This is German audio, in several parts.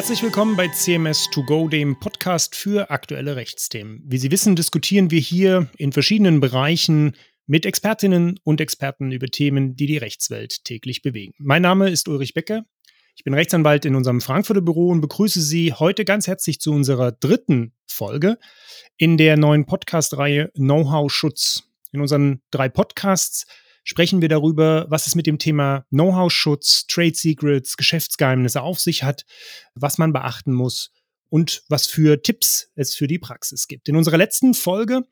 Herzlich willkommen bei CMS2Go, dem Podcast für aktuelle Rechtsthemen. Wie Sie wissen, diskutieren wir hier in verschiedenen Bereichen mit Expertinnen und Experten über Themen, die die Rechtswelt täglich bewegen. Mein Name ist Ulrich Becker. Ich bin Rechtsanwalt in unserem Frankfurter Büro und begrüße Sie heute ganz herzlich zu unserer dritten Folge in der neuen Podcast-Reihe Know-how-Schutz. In unseren drei Podcasts sprechen wir darüber, was es mit dem Thema Know-how-Schutz, Trade Secrets, Geschäftsgeheimnisse auf sich hat, was man beachten muss und was für Tipps es für die Praxis gibt. In unserer letzten Folge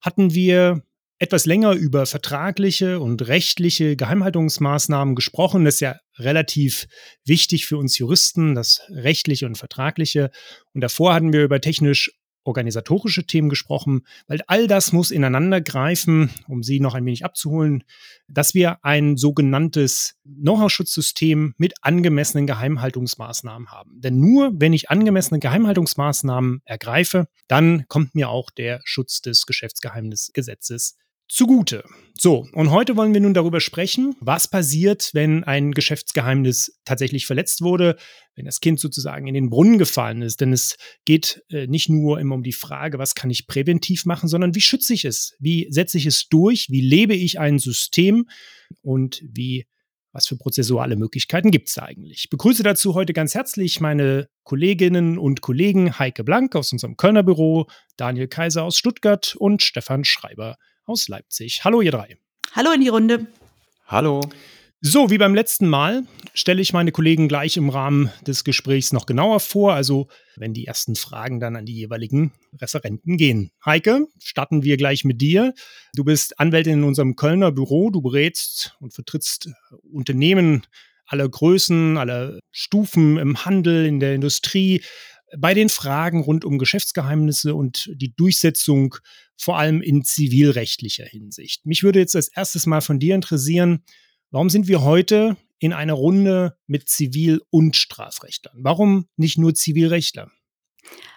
hatten wir etwas länger über vertragliche und rechtliche Geheimhaltungsmaßnahmen gesprochen. Das ist ja relativ wichtig für uns Juristen, das rechtliche und vertragliche. Und davor hatten wir über technisch organisatorische Themen gesprochen, weil all das muss ineinander greifen, um Sie noch ein wenig abzuholen, dass wir ein sogenanntes Know-how-Schutzsystem mit angemessenen Geheimhaltungsmaßnahmen haben. Denn nur wenn ich angemessene Geheimhaltungsmaßnahmen ergreife, dann kommt mir auch der Schutz des Geschäftsgeheimnisgesetzes zugute. So, und heute wollen wir nun darüber sprechen, was passiert, wenn ein Geschäftsgeheimnis tatsächlich verletzt wurde, wenn das Kind sozusagen in den Brunnen gefallen ist. Denn es geht äh, nicht nur immer um die Frage, was kann ich präventiv machen, sondern wie schütze ich es? Wie setze ich es durch? Wie lebe ich ein System? Und wie was für prozessuale Möglichkeiten gibt es da eigentlich? Ich begrüße dazu heute ganz herzlich meine Kolleginnen und Kollegen Heike Blank aus unserem Kölner Büro, Daniel Kaiser aus Stuttgart und Stefan Schreiber aus Leipzig. Hallo, ihr drei. Hallo in die Runde. Hallo. So, wie beim letzten Mal stelle ich meine Kollegen gleich im Rahmen des Gesprächs noch genauer vor, also wenn die ersten Fragen dann an die jeweiligen Referenten gehen. Heike, starten wir gleich mit dir. Du bist Anwältin in unserem Kölner Büro, du berätst und vertrittst Unternehmen aller Größen, aller Stufen im Handel, in der Industrie, bei den Fragen rund um Geschäftsgeheimnisse und die Durchsetzung vor allem in zivilrechtlicher Hinsicht. Mich würde jetzt als erstes mal von dir interessieren, warum sind wir heute in einer Runde mit Zivil- und Strafrechtlern? Warum nicht nur Zivilrechtler?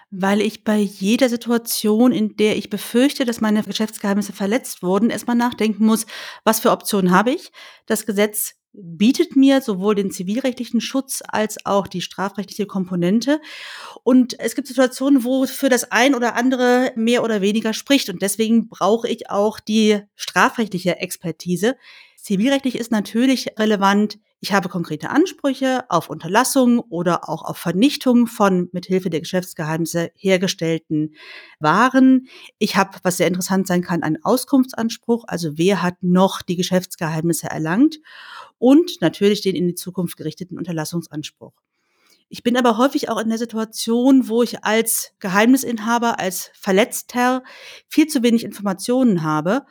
Weil ich bei jeder Situation, in der ich befürchte, dass meine Geschäftsgeheimnisse verletzt wurden, erstmal nachdenken muss, was für Optionen habe ich. Das Gesetz bietet mir sowohl den zivilrechtlichen Schutz als auch die strafrechtliche Komponente. Und es gibt Situationen, wo für das ein oder andere mehr oder weniger spricht. Und deswegen brauche ich auch die strafrechtliche Expertise. Zivilrechtlich ist natürlich relevant, ich habe konkrete Ansprüche auf Unterlassung oder auch auf Vernichtung von mithilfe der Geschäftsgeheimnisse hergestellten Waren. Ich habe, was sehr interessant sein kann, einen Auskunftsanspruch, also wer hat noch die Geschäftsgeheimnisse erlangt und natürlich den in die Zukunft gerichteten Unterlassungsanspruch. Ich bin aber häufig auch in der Situation, wo ich als Geheimnisinhaber, als Verletzter viel zu wenig Informationen habe.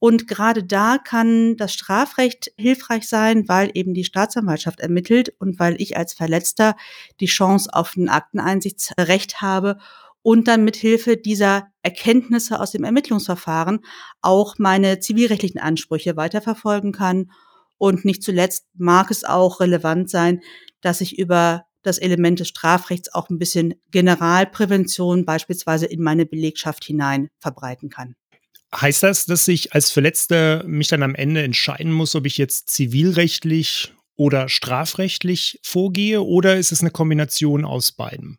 Und gerade da kann das Strafrecht hilfreich sein, weil eben die Staatsanwaltschaft ermittelt und weil ich als Verletzter die Chance auf ein Akteneinsichtsrecht habe und dann mit Hilfe dieser Erkenntnisse aus dem Ermittlungsverfahren auch meine zivilrechtlichen Ansprüche weiterverfolgen kann und nicht zuletzt mag es auch relevant sein, dass ich über das Element des Strafrechts auch ein bisschen Generalprävention beispielsweise in meine Belegschaft hinein verbreiten kann. Heißt das, dass ich als Verletzter mich dann am Ende entscheiden muss, ob ich jetzt zivilrechtlich oder strafrechtlich vorgehe oder ist es eine Kombination aus beiden?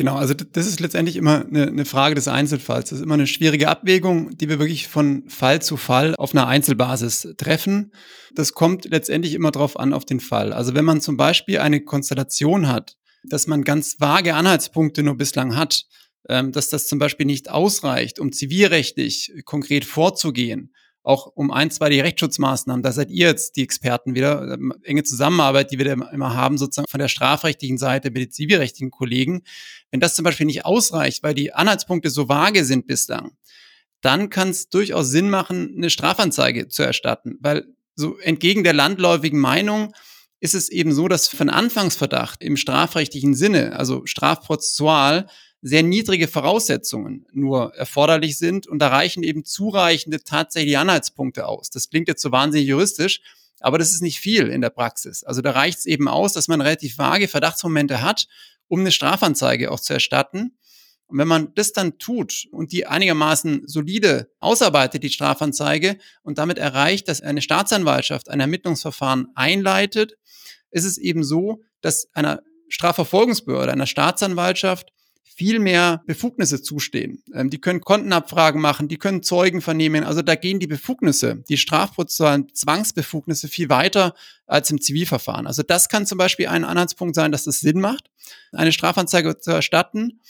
Genau, also das ist letztendlich immer eine, eine, Frage des Einzelfalls. Das ist immer eine schwierige Abwägung, die wir wirklich von Fall zu Fall auf einer Einzelbasis treffen. Das kommt letztendlich immer drauf an, auf den Fall. Also wenn man zum Beispiel eine Konstellation hat, dass man ganz vage Anhaltspunkte nur bislang hat, dass das zum Beispiel nicht ausreicht, um zivilrechtlich konkret vorzugehen, auch um ein, zwei die Rechtsschutzmaßnahmen. Da seid ihr jetzt die Experten wieder. Ähm, enge Zusammenarbeit, die wir da immer haben, sozusagen von der strafrechtlichen Seite mit den zivilrechtlichen Kollegen. Wenn das zum Beispiel nicht ausreicht, weil die Anhaltspunkte so vage sind bislang, dann kann es durchaus Sinn machen, eine Strafanzeige zu erstatten. Weil so entgegen der landläufigen Meinung ist es eben so, dass von Anfangsverdacht im strafrechtlichen Sinne, also strafprozessual, sehr niedrige Voraussetzungen nur erforderlich sind und da reichen eben zureichende tatsächliche Anhaltspunkte aus. Das klingt jetzt so wahnsinnig juristisch, aber das ist nicht viel in der Praxis. Also da reicht es eben aus, dass man relativ vage Verdachtsmomente hat, um eine Strafanzeige auch zu erstatten. Und wenn man das dann tut und die einigermaßen solide ausarbeitet, die Strafanzeige, und damit erreicht, dass eine Staatsanwaltschaft ein Ermittlungsverfahren einleitet, ist es eben so, dass einer Strafverfolgungsbehörde, einer Staatsanwaltschaft viel mehr Befugnisse zustehen. Ähm, die können Kontenabfragen machen, die können Zeugen vernehmen. Also da gehen die Befugnisse, die strafprozessualen Zwangsbefugnisse viel weiter als im Zivilverfahren. Also das kann zum Beispiel ein Anhaltspunkt sein, dass es Sinn macht, eine Strafanzeige zu erstatten.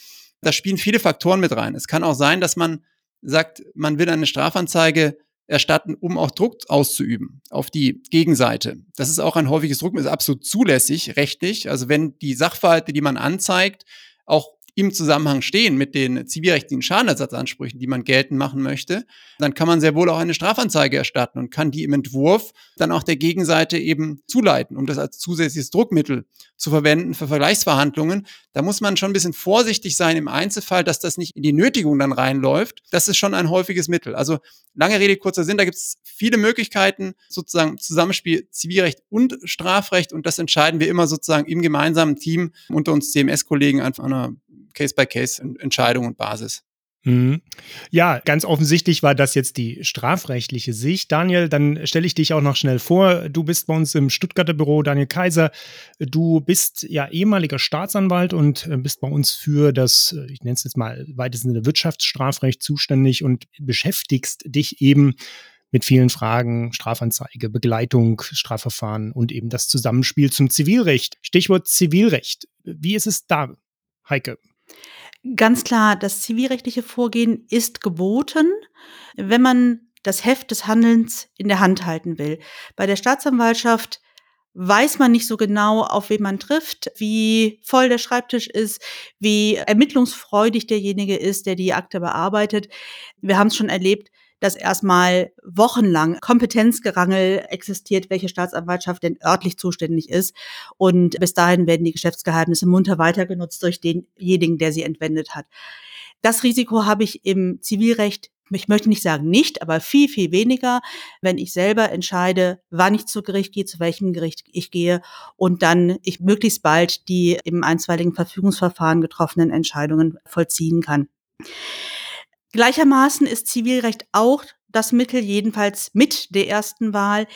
Da spielen viele Faktoren mit rein. Es kann auch sein, dass man sagt, man will eine Strafanzeige erstatten, um auch Druck auszuüben auf die Gegenseite. Das ist auch ein häufiges Druckmittel, ist absolut zulässig, rechtlich. Also wenn die Sachverhalte, die man anzeigt, auch im Zusammenhang stehen mit den zivilrechtlichen Schadenersatzansprüchen, die man geltend machen möchte, dann kann man sehr wohl auch eine Strafanzeige erstatten und kann die im Entwurf dann auch der Gegenseite eben zuleiten, um das als zusätzliches Druckmittel zu verwenden für Vergleichsverhandlungen. Da muss man schon ein bisschen vorsichtig sein im Einzelfall, dass das nicht in die Nötigung dann reinläuft. Das ist schon ein häufiges Mittel. Also lange Rede, kurzer Sinn, da gibt es viele Möglichkeiten, sozusagen Zusammenspiel Zivilrecht und Strafrecht und das entscheiden wir immer sozusagen im gemeinsamen Team unter uns CMS-Kollegen einfach einer Case-by-Case-Entscheidung und Basis. Mhm. Ja, ganz offensichtlich war das jetzt die strafrechtliche Sicht. Daniel, dann stelle ich dich auch noch schnell vor. Du bist bei uns im Stuttgarter Büro, Daniel Kaiser. Du bist ja ehemaliger Staatsanwalt und äh, bist bei uns für das, äh, ich nenne es jetzt mal weitestens Wirtschaftsstrafrecht zuständig und beschäftigst dich eben mit vielen Fragen, Strafanzeige, Begleitung, Strafverfahren und eben das Zusammenspiel zum Zivilrecht. Stichwort Zivilrecht. Wie ist es da, Heike? Ganz klar, das zivilrechtliche Vorgehen ist geboten, wenn man das Heft des Handelns in der Hand halten will. Bei der Staatsanwaltschaft weiß man nicht so genau, auf wen man trifft, wie voll der Schreibtisch ist, wie ermittlungsfreudig derjenige ist, der die Akte bearbeitet. Wir haben es schon erlebt, dass erstmal wochenlang Kompetenzgerangel existiert, welche Staatsanwaltschaft denn örtlich zuständig ist. Und bis dahin werden die Geschäftsgeheimnisse munter weitergenutzt durch denjenigen, der sie entwendet hat. Das Risiko habe ich im Zivilrecht ich möchte nicht sagen nicht, aber viel, viel weniger, wenn ich selber entscheide, wann ich zu Gericht gehe, zu welchem Gericht ich gehe und dann ich möglichst bald die im einstweiligen Verfügungsverfahren getroffenen Entscheidungen vollziehen kann. Gleichermaßen ist Zivilrecht auch das Mittel, jedenfalls mit der ersten Wahl,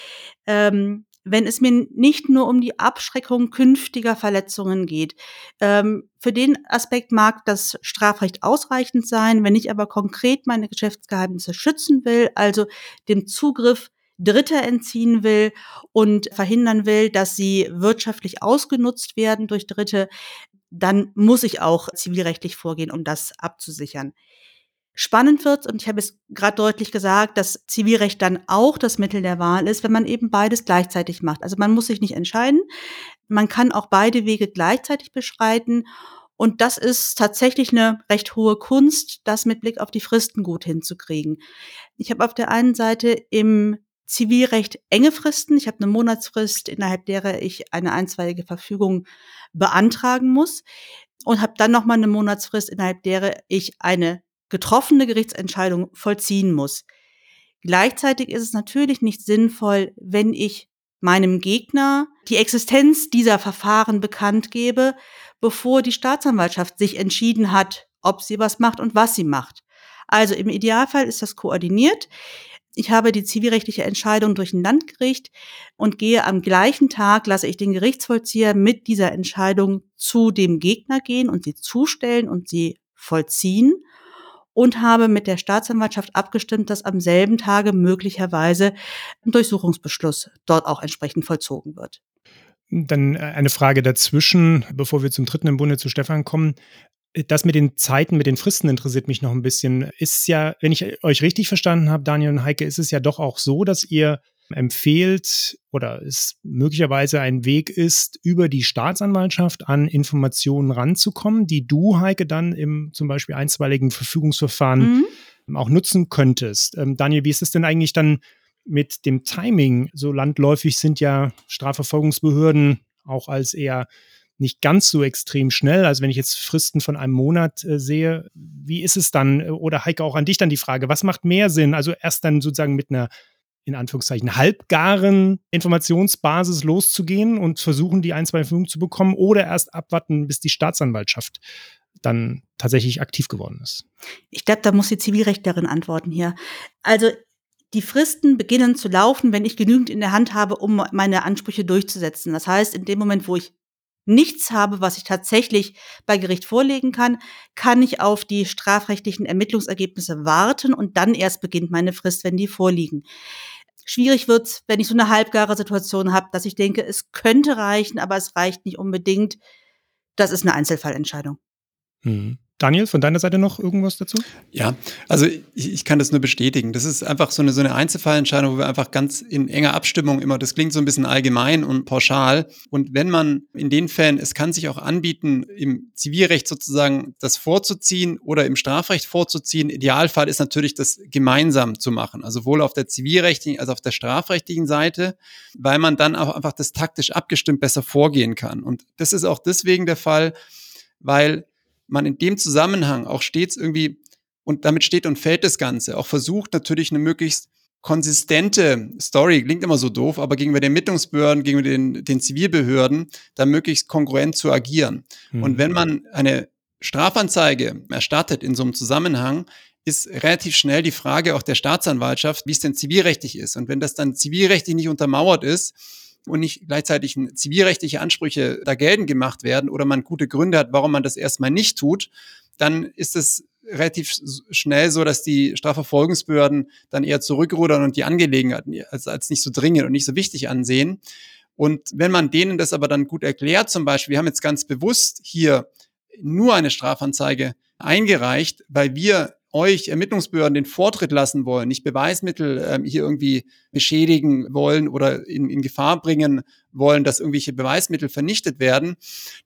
ähm, wenn es mir nicht nur um die Abschreckung künftiger Verletzungen geht. Ähm, für den Aspekt mag das Strafrecht ausreichend sein, wenn ich aber konkret meine Geschäftsgeheimnisse schützen will, also dem Zugriff Dritter entziehen will und verhindern will, dass sie wirtschaftlich ausgenutzt werden durch Dritte, dann muss ich auch zivilrechtlich vorgehen, um das abzusichern spannend wird. Und ich habe es gerade deutlich gesagt, dass Zivilrecht dann auch das Mittel der Wahl ist, wenn man eben beides gleichzeitig macht. Also man muss sich nicht entscheiden. Man kann auch beide Wege gleichzeitig beschreiten. Und das ist tatsächlich eine recht hohe Kunst, das mit Blick auf die Fristen gut hinzukriegen. Ich habe auf der einen Seite im Zivilrecht enge Fristen. Ich habe eine Monatsfrist, innerhalb derer ich eine einstweilige Verfügung beantragen muss und habe dann noch mal eine Monatsfrist, innerhalb derer ich eine getroffene Gerichtsentscheidung vollziehen muss. Gleichzeitig ist es natürlich nicht sinnvoll, wenn ich meinem Gegner die Existenz dieser Verfahren bekannt gebe, bevor die Staatsanwaltschaft sich entschieden hat, ob sie was macht und was sie macht. Also im Idealfall ist das koordiniert. Ich habe die zivilrechtliche Entscheidung durch ein Landgericht und gehe am gleichen Tag, lasse ich den Gerichtsvollzieher mit dieser Entscheidung zu dem Gegner gehen und sie zustellen und sie vollziehen und habe mit der Staatsanwaltschaft abgestimmt, dass am selben Tage möglicherweise ein Durchsuchungsbeschluss dort auch entsprechend vollzogen wird. Dann äh, eine Frage dazwischen, bevor wir zum dritten im Bunde zu Stefan kommen. Das mit den Zeiten, mit den Fristen interessiert mich noch ein bisschen. Ist ja, wenn ich euch richtig verstanden habe, Daniel und Heike, ist es ja doch auch so, dass ihr empfehlt oder es möglicherweise ein Weg ist, über die Staatsanwaltschaft an Informationen ranzukommen, die du, Heike, dann im zum Beispiel einstweiligen Verfügungsverfahren mhm. auch nutzen könntest. Ähm, Daniel, wie ist es denn eigentlich dann mit dem Timing? So landläufig sind ja Strafverfolgungsbehörden auch als eher nicht ganz so extrem schnell. Also wenn ich jetzt Fristen von einem Monat äh, sehe, wie ist es dann? Oder Heike, auch an dich dann die Frage, was macht mehr Sinn? Also erst dann sozusagen mit einer in Anführungszeichen halbgaren Informationsbasis loszugehen und versuchen, die ein, zwei Verfügung zu bekommen oder erst abwarten, bis die Staatsanwaltschaft dann tatsächlich aktiv geworden ist? Ich glaube, da muss die Zivilrechtlerin antworten hier. Also die Fristen beginnen zu laufen, wenn ich genügend in der Hand habe, um meine Ansprüche durchzusetzen. Das heißt, in dem Moment, wo ich nichts habe, was ich tatsächlich bei Gericht vorlegen kann, kann ich auf die strafrechtlichen Ermittlungsergebnisse warten und dann erst beginnt meine Frist, wenn die vorliegen. Schwierig wird's, wenn ich so eine halbgare Situation habe, dass ich denke, es könnte reichen, aber es reicht nicht unbedingt. Das ist eine Einzelfallentscheidung. Hm. Daniel, von deiner Seite noch irgendwas dazu? Ja, also ich, ich, kann das nur bestätigen. Das ist einfach so eine, so eine Einzelfallentscheidung, wo wir einfach ganz in enger Abstimmung immer, das klingt so ein bisschen allgemein und pauschal. Und wenn man in den Fällen, es kann sich auch anbieten, im Zivilrecht sozusagen das vorzuziehen oder im Strafrecht vorzuziehen. Idealfall ist natürlich, das gemeinsam zu machen. Also sowohl auf der zivilrechtlichen als auch auf der strafrechtlichen Seite, weil man dann auch einfach das taktisch abgestimmt besser vorgehen kann. Und das ist auch deswegen der Fall, weil man in dem Zusammenhang auch stets irgendwie, und damit steht und fällt das Ganze, auch versucht natürlich eine möglichst konsistente Story, klingt immer so doof, aber gegenüber den Ermittlungsbehörden, gegenüber den, den Zivilbehörden, da möglichst kongruent zu agieren. Mhm. Und wenn man eine Strafanzeige erstattet in so einem Zusammenhang, ist relativ schnell die Frage auch der Staatsanwaltschaft, wie es denn zivilrechtlich ist. Und wenn das dann zivilrechtlich nicht untermauert ist, und nicht gleichzeitig zivilrechtliche Ansprüche da geltend gemacht werden oder man gute Gründe hat, warum man das erstmal nicht tut, dann ist es relativ schnell so, dass die Strafverfolgungsbehörden dann eher zurückrudern und die Angelegenheiten als, als nicht so dringend und nicht so wichtig ansehen. Und wenn man denen das aber dann gut erklärt, zum Beispiel, wir haben jetzt ganz bewusst hier nur eine Strafanzeige eingereicht, weil wir euch Ermittlungsbehörden den Vortritt lassen wollen, nicht Beweismittel ähm, hier irgendwie beschädigen wollen oder in, in Gefahr bringen wollen, dass irgendwelche Beweismittel vernichtet werden,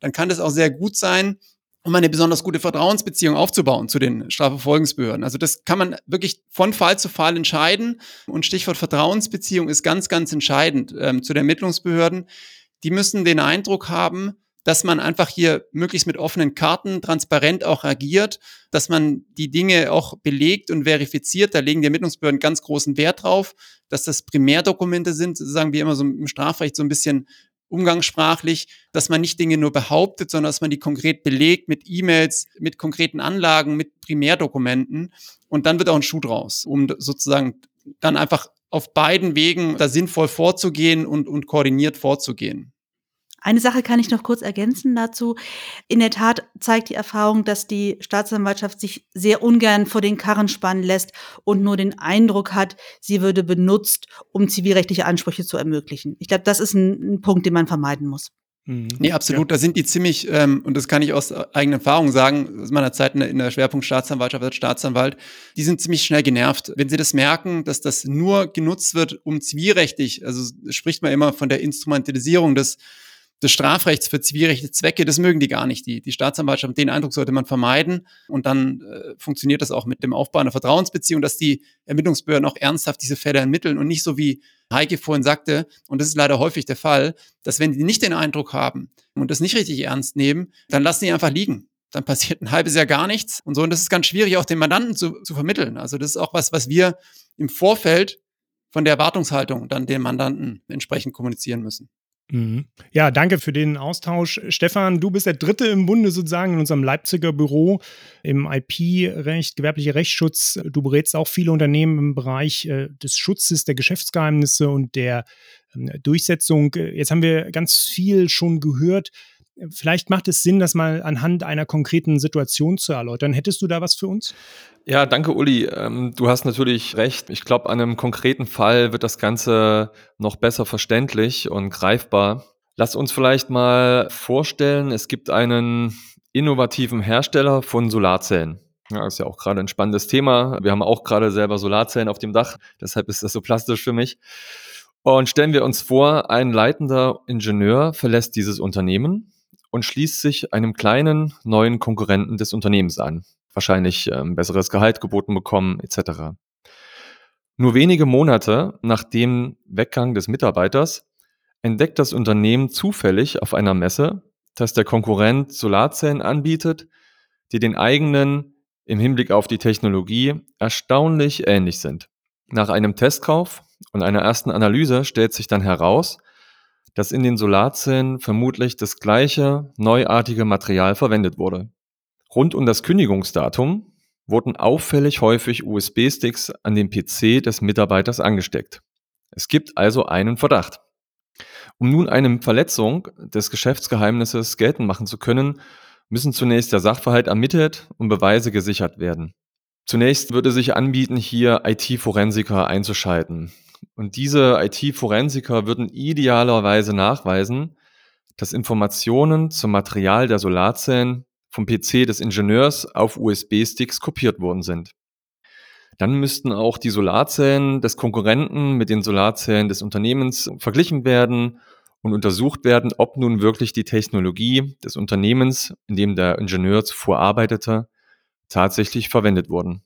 dann kann das auch sehr gut sein, um eine besonders gute Vertrauensbeziehung aufzubauen zu den Strafverfolgungsbehörden. Also das kann man wirklich von Fall zu Fall entscheiden. Und Stichwort Vertrauensbeziehung ist ganz, ganz entscheidend ähm, zu den Ermittlungsbehörden. Die müssen den Eindruck haben, dass man einfach hier möglichst mit offenen Karten transparent auch agiert, dass man die Dinge auch belegt und verifiziert. Da legen die Ermittlungsbehörden ganz großen Wert drauf, dass das Primärdokumente sind, sagen wir immer so im Strafrecht so ein bisschen umgangssprachlich, dass man nicht Dinge nur behauptet, sondern dass man die konkret belegt mit E-Mails, mit konkreten Anlagen, mit Primärdokumenten. Und dann wird auch ein Schuh draus, um sozusagen dann einfach auf beiden Wegen da sinnvoll vorzugehen und, und koordiniert vorzugehen. Eine Sache kann ich noch kurz ergänzen dazu. In der Tat zeigt die Erfahrung, dass die Staatsanwaltschaft sich sehr ungern vor den Karren spannen lässt und nur den Eindruck hat, sie würde benutzt, um zivilrechtliche Ansprüche zu ermöglichen. Ich glaube, das ist ein, ein Punkt, den man vermeiden muss. Mhm. Nee, absolut. Ja. Da sind die ziemlich, ähm, und das kann ich aus eigener Erfahrung sagen, aus meiner Zeit in der, in der Schwerpunkt Staatsanwaltschaft als Staatsanwalt, die sind ziemlich schnell genervt. Wenn sie das merken, dass das nur genutzt wird, um zivilrechtlich, also spricht man immer von der Instrumentalisierung des des Strafrechts für zivilrechtliche Zwecke, das mögen die gar nicht. Die, die Staatsanwaltschaft, den Eindruck sollte man vermeiden. Und dann äh, funktioniert das auch mit dem Aufbau einer Vertrauensbeziehung, dass die Ermittlungsbehörden auch ernsthaft diese Fälle ermitteln und nicht so wie Heike vorhin sagte, und das ist leider häufig der Fall, dass wenn die nicht den Eindruck haben und das nicht richtig ernst nehmen, dann lassen die einfach liegen. Dann passiert ein halbes Jahr gar nichts und so. Und das ist ganz schwierig, auch den Mandanten zu, zu vermitteln. Also das ist auch was, was wir im Vorfeld von der Erwartungshaltung dann den Mandanten entsprechend kommunizieren müssen. Mhm. Ja, danke für den Austausch. Stefan, du bist der Dritte im Bunde sozusagen in unserem Leipziger Büro im IP-Recht, gewerblicher Rechtsschutz. Du berätst auch viele Unternehmen im Bereich äh, des Schutzes der Geschäftsgeheimnisse und der äh, Durchsetzung. Jetzt haben wir ganz viel schon gehört. Vielleicht macht es Sinn, das mal anhand einer konkreten Situation zu erläutern. Hättest du da was für uns? Ja, danke, Uli. Ähm, du hast natürlich recht. Ich glaube, an einem konkreten Fall wird das Ganze noch besser verständlich und greifbar. Lass uns vielleicht mal vorstellen, es gibt einen innovativen Hersteller von Solarzellen. Ja, ist ja auch gerade ein spannendes Thema. Wir haben auch gerade selber Solarzellen auf dem Dach, deshalb ist das so plastisch für mich. Und stellen wir uns vor, ein leitender Ingenieur verlässt dieses Unternehmen und schließt sich einem kleinen neuen Konkurrenten des Unternehmens an. Wahrscheinlich ähm, besseres Gehalt geboten bekommen, etc. Nur wenige Monate nach dem Weggang des Mitarbeiters entdeckt das Unternehmen zufällig auf einer Messe, dass der Konkurrent Solarzellen anbietet, die den eigenen im Hinblick auf die Technologie erstaunlich ähnlich sind. Nach einem Testkauf und einer ersten Analyse stellt sich dann heraus, dass in den Solarzellen vermutlich das gleiche neuartige Material verwendet wurde. Rund um das Kündigungsdatum wurden auffällig häufig USB-Sticks an den PC des Mitarbeiters angesteckt. Es gibt also einen Verdacht. Um nun eine Verletzung des Geschäftsgeheimnisses geltend machen zu können, müssen zunächst der Sachverhalt ermittelt und Beweise gesichert werden. Zunächst würde sich anbieten, hier IT-Forensiker einzuschalten. Und diese IT-Forensiker würden idealerweise nachweisen, dass Informationen zum Material der Solarzellen vom PC des Ingenieurs auf USB-Sticks kopiert worden sind. Dann müssten auch die Solarzellen des Konkurrenten mit den Solarzellen des Unternehmens verglichen werden und untersucht werden, ob nun wirklich die Technologie des Unternehmens, in dem der Ingenieur zuvor arbeitete, tatsächlich verwendet wurden.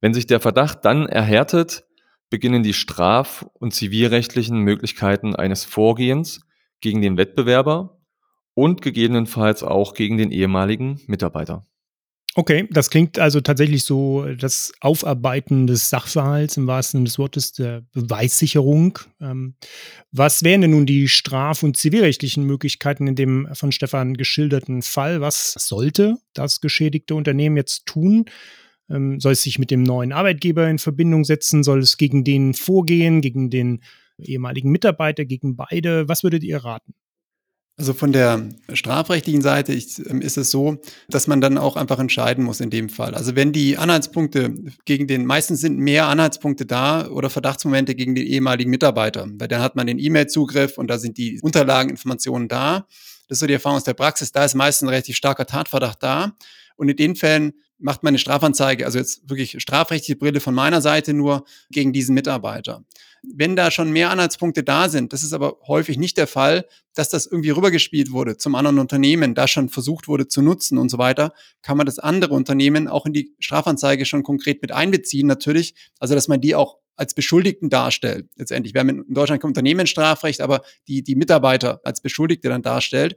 Wenn sich der Verdacht dann erhärtet, beginnen die straf- und zivilrechtlichen Möglichkeiten eines Vorgehens gegen den Wettbewerber und gegebenenfalls auch gegen den ehemaligen Mitarbeiter. Okay, das klingt also tatsächlich so das Aufarbeiten des Sachverhalts im wahrsten Sinne des Wortes der Beweissicherung. Ähm, was wären denn nun die straf- und zivilrechtlichen Möglichkeiten in dem von Stefan geschilderten Fall? Was sollte das geschädigte Unternehmen jetzt tun? Ähm, soll es sich mit dem neuen Arbeitgeber in Verbindung setzen? Soll es gegen den vorgehen, gegen den ehemaligen Mitarbeiter, gegen beide? Was würdet ihr raten? Also von der strafrechtlichen Seite ähm, ist es so, dass man dann auch einfach entscheiden muss in dem Fall. Also wenn die Anhaltspunkte gegen den, meistens sind mehr Anhaltspunkte da oder Verdachtsmomente gegen den ehemaligen Mitarbeiter, weil dann hat man den E-Mail-Zugriff und da sind die Unterlagen, Informationen da. Das ist so die Erfahrung aus der Praxis. Da ist meistens ein relativ starker Tatverdacht da. Und in den Fällen macht man eine Strafanzeige, also jetzt wirklich strafrechtliche Brille von meiner Seite nur gegen diesen Mitarbeiter. Wenn da schon mehr Anhaltspunkte da sind, das ist aber häufig nicht der Fall, dass das irgendwie rübergespielt wurde zum anderen Unternehmen, da schon versucht wurde zu nutzen und so weiter, kann man das andere Unternehmen auch in die Strafanzeige schon konkret mit einbeziehen, natürlich. Also, dass man die auch als Beschuldigten darstellt. Letztendlich, wir haben in Deutschland kein Unternehmensstrafrecht, aber die, die Mitarbeiter als Beschuldigte dann darstellt.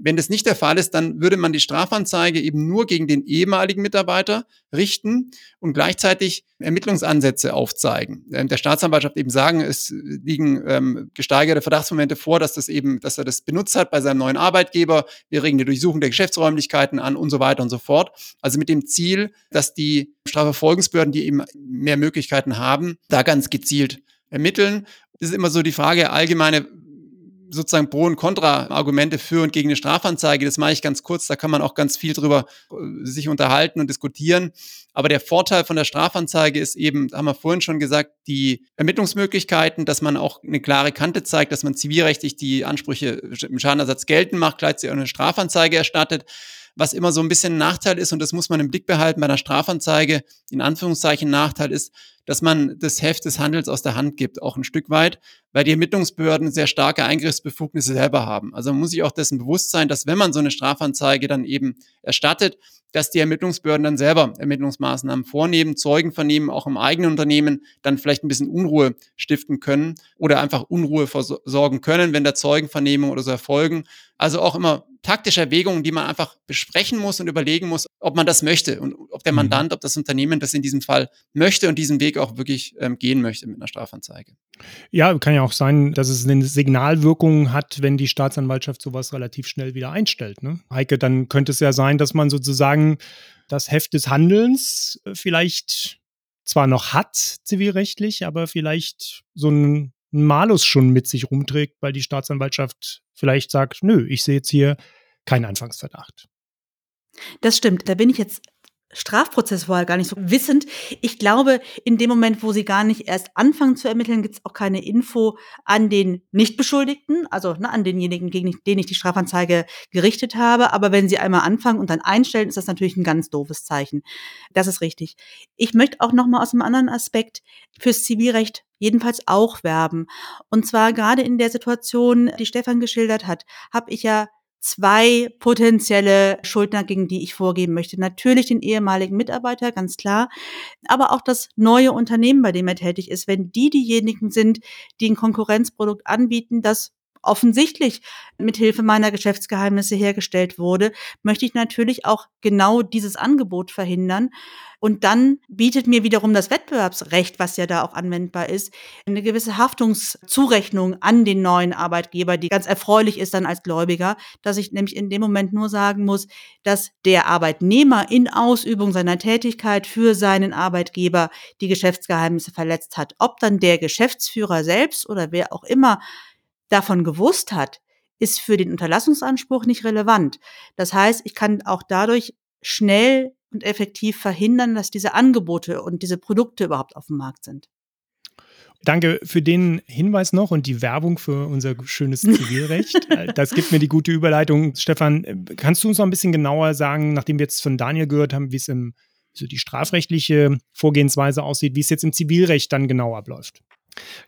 Wenn das nicht der Fall ist, dann würde man die Strafanzeige eben nur gegen den ehemaligen Mitarbeiter richten und gleichzeitig Ermittlungsansätze aufzeigen. Ähm, der Staatsanwaltschaft eben sagen, es liegen ähm, gesteigerte Verdachtsmomente vor, dass das eben, dass er das benutzt hat bei seinem neuen Arbeitgeber. Wir regen die Durchsuchung der Geschäftsräumlichkeiten an und so weiter und so fort. Also mit dem Ziel, dass die Strafverfolgungsbehörden, die eben mehr Möglichkeiten haben, da ganz gezielt ermitteln. Das ist immer so die Frage allgemeine, sozusagen Pro- und Kontra-Argumente für und gegen eine Strafanzeige. Das mache ich ganz kurz. Da kann man auch ganz viel drüber äh, sich unterhalten und diskutieren. Aber der Vorteil von der Strafanzeige ist eben, haben wir vorhin schon gesagt, die Ermittlungsmöglichkeiten, dass man auch eine klare Kante zeigt, dass man zivilrechtlich die Ansprüche im Schadenersatz geltend macht, gleichzeitig auch eine Strafanzeige erstattet was immer so ein bisschen ein Nachteil ist, und das muss man im Blick behalten bei einer Strafanzeige, in Anführungszeichen Nachteil ist, dass man das Heft des Handels aus der Hand gibt, auch ein Stück weit, weil die Ermittlungsbehörden sehr starke Eingriffsbefugnisse selber haben. Also man muss sich auch dessen bewusst sein, dass wenn man so eine Strafanzeige dann eben erstattet, dass die Ermittlungsbehörden dann selber Ermittlungsmaßnahmen vornehmen, Zeugen vernehmen, auch im eigenen Unternehmen dann vielleicht ein bisschen Unruhe stiften können oder einfach Unruhe versorgen können, wenn da Zeugenvernehmungen oder so erfolgen. Also auch immer taktische Erwägungen, die man einfach besprechen muss und überlegen muss, ob man das möchte und ob der mhm. Mandant, ob das Unternehmen das in diesem Fall möchte und diesen Weg auch wirklich ähm, gehen möchte mit einer Strafanzeige. Ja, kann ja auch sein, dass es eine Signalwirkung hat, wenn die Staatsanwaltschaft sowas relativ schnell wieder einstellt. Ne? Heike, dann könnte es ja sein, dass man sozusagen das Heft des Handelns äh, vielleicht zwar noch hat, zivilrechtlich, aber vielleicht so einen Malus schon mit sich rumträgt, weil die Staatsanwaltschaft vielleicht sagt, nö, ich sehe jetzt hier keinen Anfangsverdacht. Das stimmt. Da bin ich jetzt Strafprozessual gar nicht so wissend. Ich glaube, in dem Moment, wo sie gar nicht erst anfangen zu ermitteln, gibt es auch keine Info an den Nichtbeschuldigten, also ne, an denjenigen, gegen den ich die Strafanzeige gerichtet habe. Aber wenn sie einmal anfangen und dann einstellen, ist das natürlich ein ganz doofes Zeichen. Das ist richtig. Ich möchte auch noch mal aus einem anderen Aspekt fürs Zivilrecht jedenfalls auch werben. Und zwar gerade in der Situation, die Stefan geschildert hat, habe ich ja zwei potenzielle Schuldner, gegen die ich vorgeben möchte. Natürlich den ehemaligen Mitarbeiter, ganz klar, aber auch das neue Unternehmen, bei dem er tätig ist. Wenn die diejenigen sind, die ein Konkurrenzprodukt anbieten, das offensichtlich mit Hilfe meiner Geschäftsgeheimnisse hergestellt wurde, möchte ich natürlich auch genau dieses Angebot verhindern. Und dann bietet mir wiederum das Wettbewerbsrecht, was ja da auch anwendbar ist, eine gewisse Haftungszurechnung an den neuen Arbeitgeber, die ganz erfreulich ist dann als Gläubiger, dass ich nämlich in dem Moment nur sagen muss, dass der Arbeitnehmer in Ausübung seiner Tätigkeit für seinen Arbeitgeber die Geschäftsgeheimnisse verletzt hat. Ob dann der Geschäftsführer selbst oder wer auch immer davon gewusst hat, ist für den Unterlassungsanspruch nicht relevant. Das heißt, ich kann auch dadurch schnell und effektiv verhindern, dass diese Angebote und diese Produkte überhaupt auf dem Markt sind. Danke für den Hinweis noch und die Werbung für unser schönes Zivilrecht. das gibt mir die gute Überleitung. Stefan, kannst du uns noch ein bisschen genauer sagen, nachdem wir jetzt von Daniel gehört haben, wie es im so die strafrechtliche Vorgehensweise aussieht, wie es jetzt im Zivilrecht dann genau abläuft?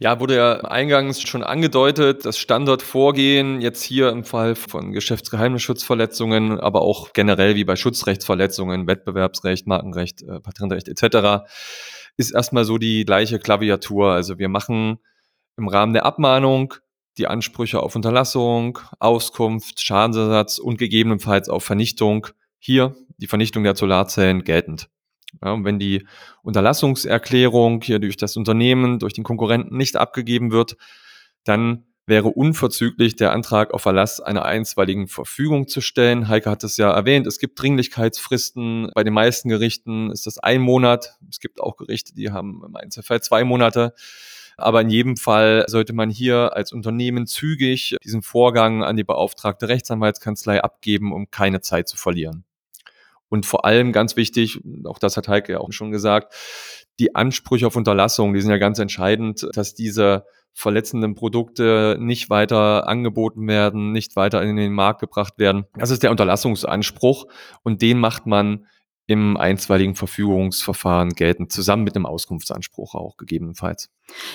Ja, wurde ja eingangs schon angedeutet, das Standardvorgehen jetzt hier im Fall von Geschäftsgeheimnisschutzverletzungen, aber auch generell wie bei Schutzrechtsverletzungen, Wettbewerbsrecht, Markenrecht, äh, Patentrecht etc ist erstmal so die gleiche Klaviatur. Also wir machen im Rahmen der Abmahnung die Ansprüche auf Unterlassung, Auskunft, Schadensersatz und gegebenenfalls auf Vernichtung hier, die Vernichtung der Solarzellen geltend. Ja, und wenn die Unterlassungserklärung hier durch das Unternehmen, durch den Konkurrenten nicht abgegeben wird, dann wäre unverzüglich der Antrag auf Erlass einer einstweiligen Verfügung zu stellen. Heike hat es ja erwähnt, es gibt Dringlichkeitsfristen. Bei den meisten Gerichten ist das ein Monat. Es gibt auch Gerichte, die haben im Einzelfall zwei Monate. Aber in jedem Fall sollte man hier als Unternehmen zügig diesen Vorgang an die beauftragte Rechtsanwaltskanzlei abgeben, um keine Zeit zu verlieren. Und vor allem ganz wichtig, auch das hat Heike ja auch schon gesagt, die Ansprüche auf Unterlassung, die sind ja ganz entscheidend, dass diese verletzenden Produkte nicht weiter angeboten werden, nicht weiter in den Markt gebracht werden. Das ist der Unterlassungsanspruch und den macht man im einstweiligen Verfügungsverfahren geltend, zusammen mit einem Auskunftsanspruch auch gegebenenfalls.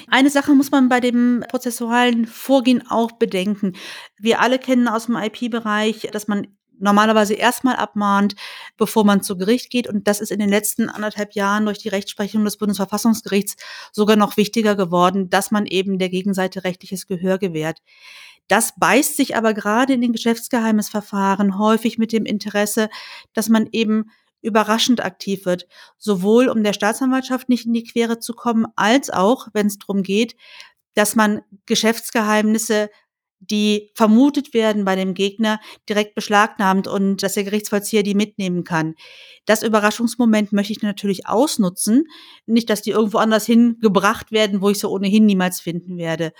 Eine Sache muss man bei dem prozessualen Vorgehen auch bedenken. Wir alle kennen aus dem IP-Bereich, dass man normalerweise erstmal abmahnt, bevor man zu Gericht geht. Und das ist in den letzten anderthalb Jahren durch die Rechtsprechung des Bundesverfassungsgerichts sogar noch wichtiger geworden, dass man eben der Gegenseite rechtliches Gehör gewährt. Das beißt sich aber gerade in den Geschäftsgeheimnisverfahren häufig mit dem Interesse, dass man eben überraschend aktiv wird, sowohl um der Staatsanwaltschaft nicht in die Quere zu kommen, als auch, wenn es darum geht, dass man Geschäftsgeheimnisse die vermutet werden bei dem Gegner, direkt beschlagnahmt und dass der Gerichtsvollzieher die mitnehmen kann. Das Überraschungsmoment möchte ich natürlich ausnutzen. Nicht, dass die irgendwo anders hingebracht werden, wo ich sie ohnehin niemals finden werde.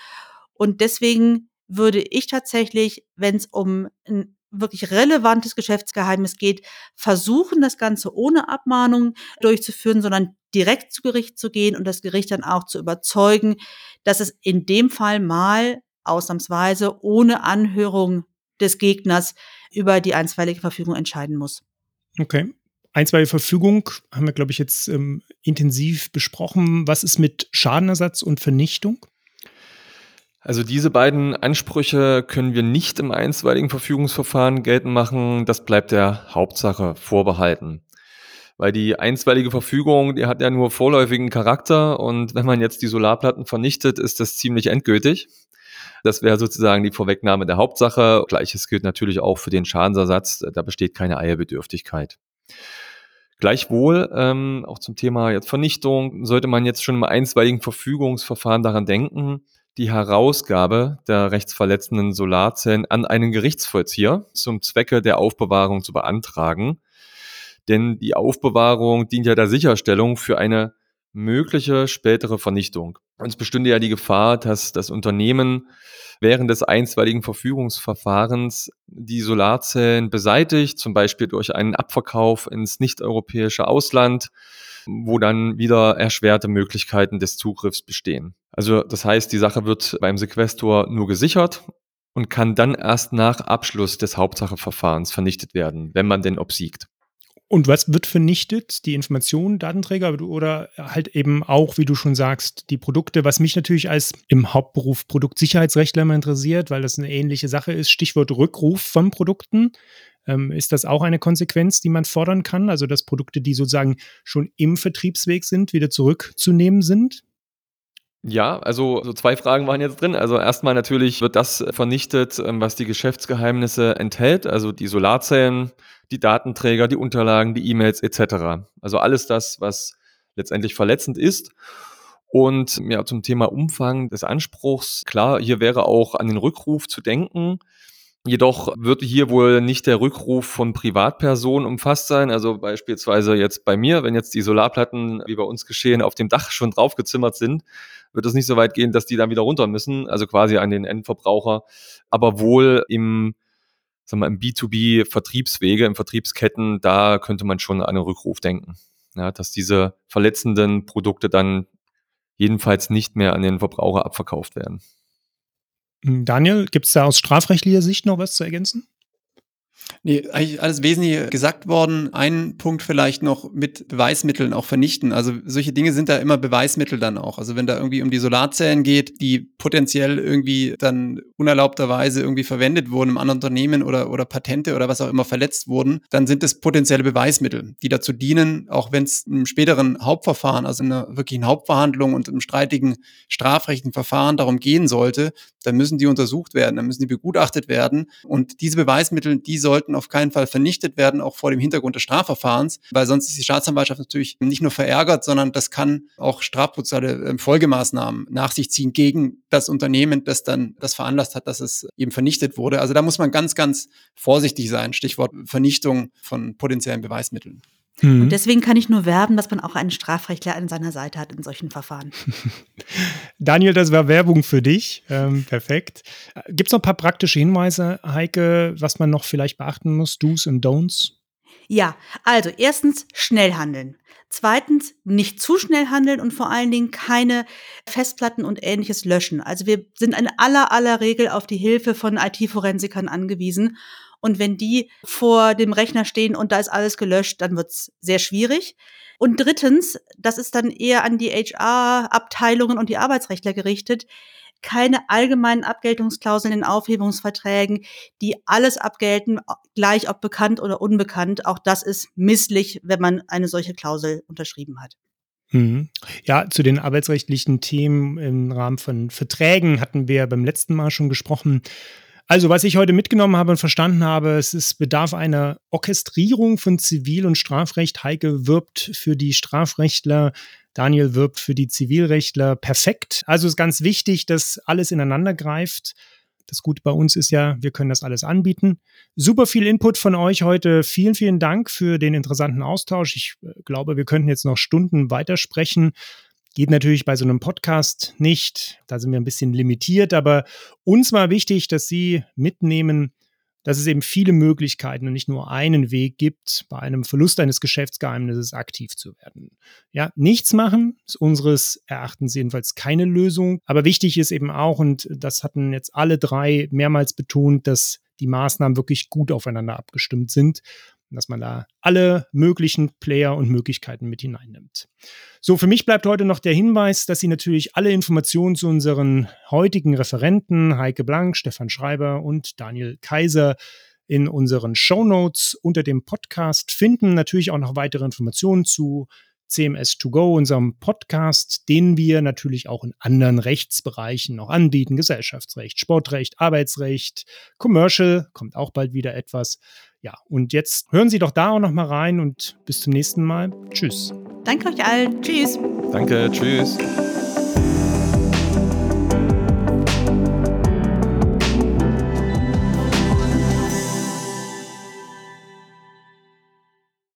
Und deswegen würde ich tatsächlich, wenn es um ein wirklich relevantes Geschäftsgeheimnis geht, versuchen, das Ganze ohne Abmahnung durchzuführen, sondern direkt zu Gericht zu gehen und das Gericht dann auch zu überzeugen, dass es in dem Fall mal ausnahmsweise ohne Anhörung des Gegners über die einstweilige Verfügung entscheiden muss. Okay. Einstweilige Verfügung haben wir, glaube ich, jetzt ähm, intensiv besprochen. Was ist mit Schadenersatz und Vernichtung? Also diese beiden Ansprüche können wir nicht im einstweiligen Verfügungsverfahren geltend machen. Das bleibt der Hauptsache vorbehalten. Weil die einstweilige Verfügung, die hat ja nur vorläufigen Charakter und wenn man jetzt die Solarplatten vernichtet, ist das ziemlich endgültig. Das wäre sozusagen die Vorwegnahme der Hauptsache. Gleiches gilt natürlich auch für den Schadensersatz. Da besteht keine Eilbedürftigkeit. Gleichwohl, ähm, auch zum Thema jetzt Vernichtung, sollte man jetzt schon im einstweiligen Verfügungsverfahren daran denken, die Herausgabe der rechtsverletzenden Solarzellen an einen Gerichtsvollzieher zum Zwecke der Aufbewahrung zu beantragen. Denn die Aufbewahrung dient ja der Sicherstellung für eine mögliche spätere Vernichtung. Und es bestünde ja die Gefahr, dass das Unternehmen während des einstweiligen Verfügungsverfahrens die Solarzellen beseitigt, zum Beispiel durch einen Abverkauf ins nicht-europäische Ausland, wo dann wieder erschwerte Möglichkeiten des Zugriffs bestehen. Also das heißt, die Sache wird beim Sequestor nur gesichert und kann dann erst nach Abschluss des Hauptsacheverfahrens vernichtet werden, wenn man denn obsiegt. Und was wird vernichtet? Die Informationen, Datenträger oder halt eben auch, wie du schon sagst, die Produkte, was mich natürlich als im Hauptberuf Produktsicherheitsrechtler immer interessiert, weil das eine ähnliche Sache ist. Stichwort Rückruf von Produkten. Ähm, ist das auch eine Konsequenz, die man fordern kann? Also, dass Produkte, die sozusagen schon im Vertriebsweg sind, wieder zurückzunehmen sind? Ja, also so zwei Fragen waren jetzt drin. Also erstmal natürlich wird das vernichtet, ähm, was die Geschäftsgeheimnisse enthält, also die Solarzellen, die Datenträger, die Unterlagen, die E-Mails etc. Also alles das, was letztendlich verletzend ist. Und ja, zum Thema Umfang des Anspruchs, klar, hier wäre auch an den Rückruf zu denken. Jedoch wird hier wohl nicht der Rückruf von Privatpersonen umfasst sein. Also beispielsweise jetzt bei mir, wenn jetzt die Solarplatten, wie bei uns geschehen, auf dem Dach schon draufgezimmert sind, wird es nicht so weit gehen, dass die dann wieder runter müssen, also quasi an den Endverbraucher, aber wohl im, sagen wir, im B2B-Vertriebswege, im Vertriebsketten, da könnte man schon an einen Rückruf denken. Ja, dass diese verletzenden Produkte dann jedenfalls nicht mehr an den Verbraucher abverkauft werden. Daniel, gibt es da aus strafrechtlicher Sicht noch was zu ergänzen? Nee, eigentlich alles Wesentliche gesagt worden. Ein Punkt vielleicht noch mit Beweismitteln auch vernichten. Also solche Dinge sind da immer Beweismittel dann auch. Also wenn da irgendwie um die Solarzellen geht, die potenziell irgendwie dann unerlaubterweise irgendwie verwendet wurden im anderen Unternehmen oder, oder Patente oder was auch immer verletzt wurden, dann sind es potenzielle Beweismittel, die dazu dienen, auch wenn es im späteren Hauptverfahren, also in einer wirklichen Hauptverhandlung und im streitigen strafrechtlichen Verfahren darum gehen sollte, dann müssen die untersucht werden, dann müssen die begutachtet werden. Und diese Beweismittel, die sollten auf keinen Fall vernichtet werden, auch vor dem Hintergrund des Strafverfahrens, weil sonst ist die Staatsanwaltschaft natürlich nicht nur verärgert, sondern das kann auch strafprozessale ähm, Folgemaßnahmen nach sich ziehen gegen das Unternehmen, das dann das veranlasst hat, dass es eben vernichtet wurde. Also da muss man ganz, ganz vorsichtig sein. Stichwort Vernichtung von potenziellen Beweismitteln. Mhm. Und deswegen kann ich nur werben, dass man auch einen Strafrechtler an seiner Seite hat in solchen Verfahren. Daniel, das war Werbung für dich. Ähm, perfekt. Gibt es noch ein paar praktische Hinweise, Heike, was man noch vielleicht beachten muss, Do's und Don'ts? Ja, also erstens schnell handeln. Zweitens nicht zu schnell handeln und vor allen Dingen keine Festplatten und ähnliches löschen. Also wir sind in aller aller Regel auf die Hilfe von IT-Forensikern angewiesen und wenn die vor dem Rechner stehen und da ist alles gelöscht, dann wird's sehr schwierig. Und drittens, das ist dann eher an die HR-Abteilungen und die Arbeitsrechtler gerichtet, keine allgemeinen Abgeltungsklauseln in Aufhebungsverträgen, die alles abgelten, gleich ob bekannt oder unbekannt. Auch das ist misslich, wenn man eine solche Klausel unterschrieben hat. Mhm. Ja, zu den arbeitsrechtlichen Themen im Rahmen von Verträgen hatten wir beim letzten Mal schon gesprochen. Also, was ich heute mitgenommen habe und verstanden habe, es ist Bedarf einer Orchestrierung von Zivil- und Strafrecht. Heike wirbt für die Strafrechtler, Daniel wirbt für die Zivilrechtler. Perfekt. Also ist ganz wichtig, dass alles ineinander greift. Das Gute bei uns ist ja, wir können das alles anbieten. Super viel Input von euch heute. Vielen, vielen Dank für den interessanten Austausch. Ich äh, glaube, wir könnten jetzt noch Stunden weitersprechen. Geht natürlich bei so einem Podcast nicht. Da sind wir ein bisschen limitiert, aber uns war wichtig, dass Sie mitnehmen, dass es eben viele Möglichkeiten und nicht nur einen Weg gibt, bei einem Verlust eines Geschäftsgeheimnisses aktiv zu werden. Ja, nichts machen ist unseres Erachtens jedenfalls keine Lösung. Aber wichtig ist eben auch, und das hatten jetzt alle drei mehrmals betont, dass die Maßnahmen wirklich gut aufeinander abgestimmt sind dass man da alle möglichen Player und Möglichkeiten mit hineinnimmt. So, für mich bleibt heute noch der Hinweis, dass Sie natürlich alle Informationen zu unseren heutigen Referenten Heike Blank, Stefan Schreiber und Daniel Kaiser in unseren Show Notes unter dem Podcast finden. Natürlich auch noch weitere Informationen zu CMS2Go, unserem Podcast, den wir natürlich auch in anderen Rechtsbereichen noch anbieten. Gesellschaftsrecht, Sportrecht, Arbeitsrecht, Commercial, kommt auch bald wieder etwas. Ja, und jetzt hören Sie doch da auch noch mal rein und bis zum nächsten Mal. Tschüss. Danke euch allen. Tschüss. Danke, tschüss.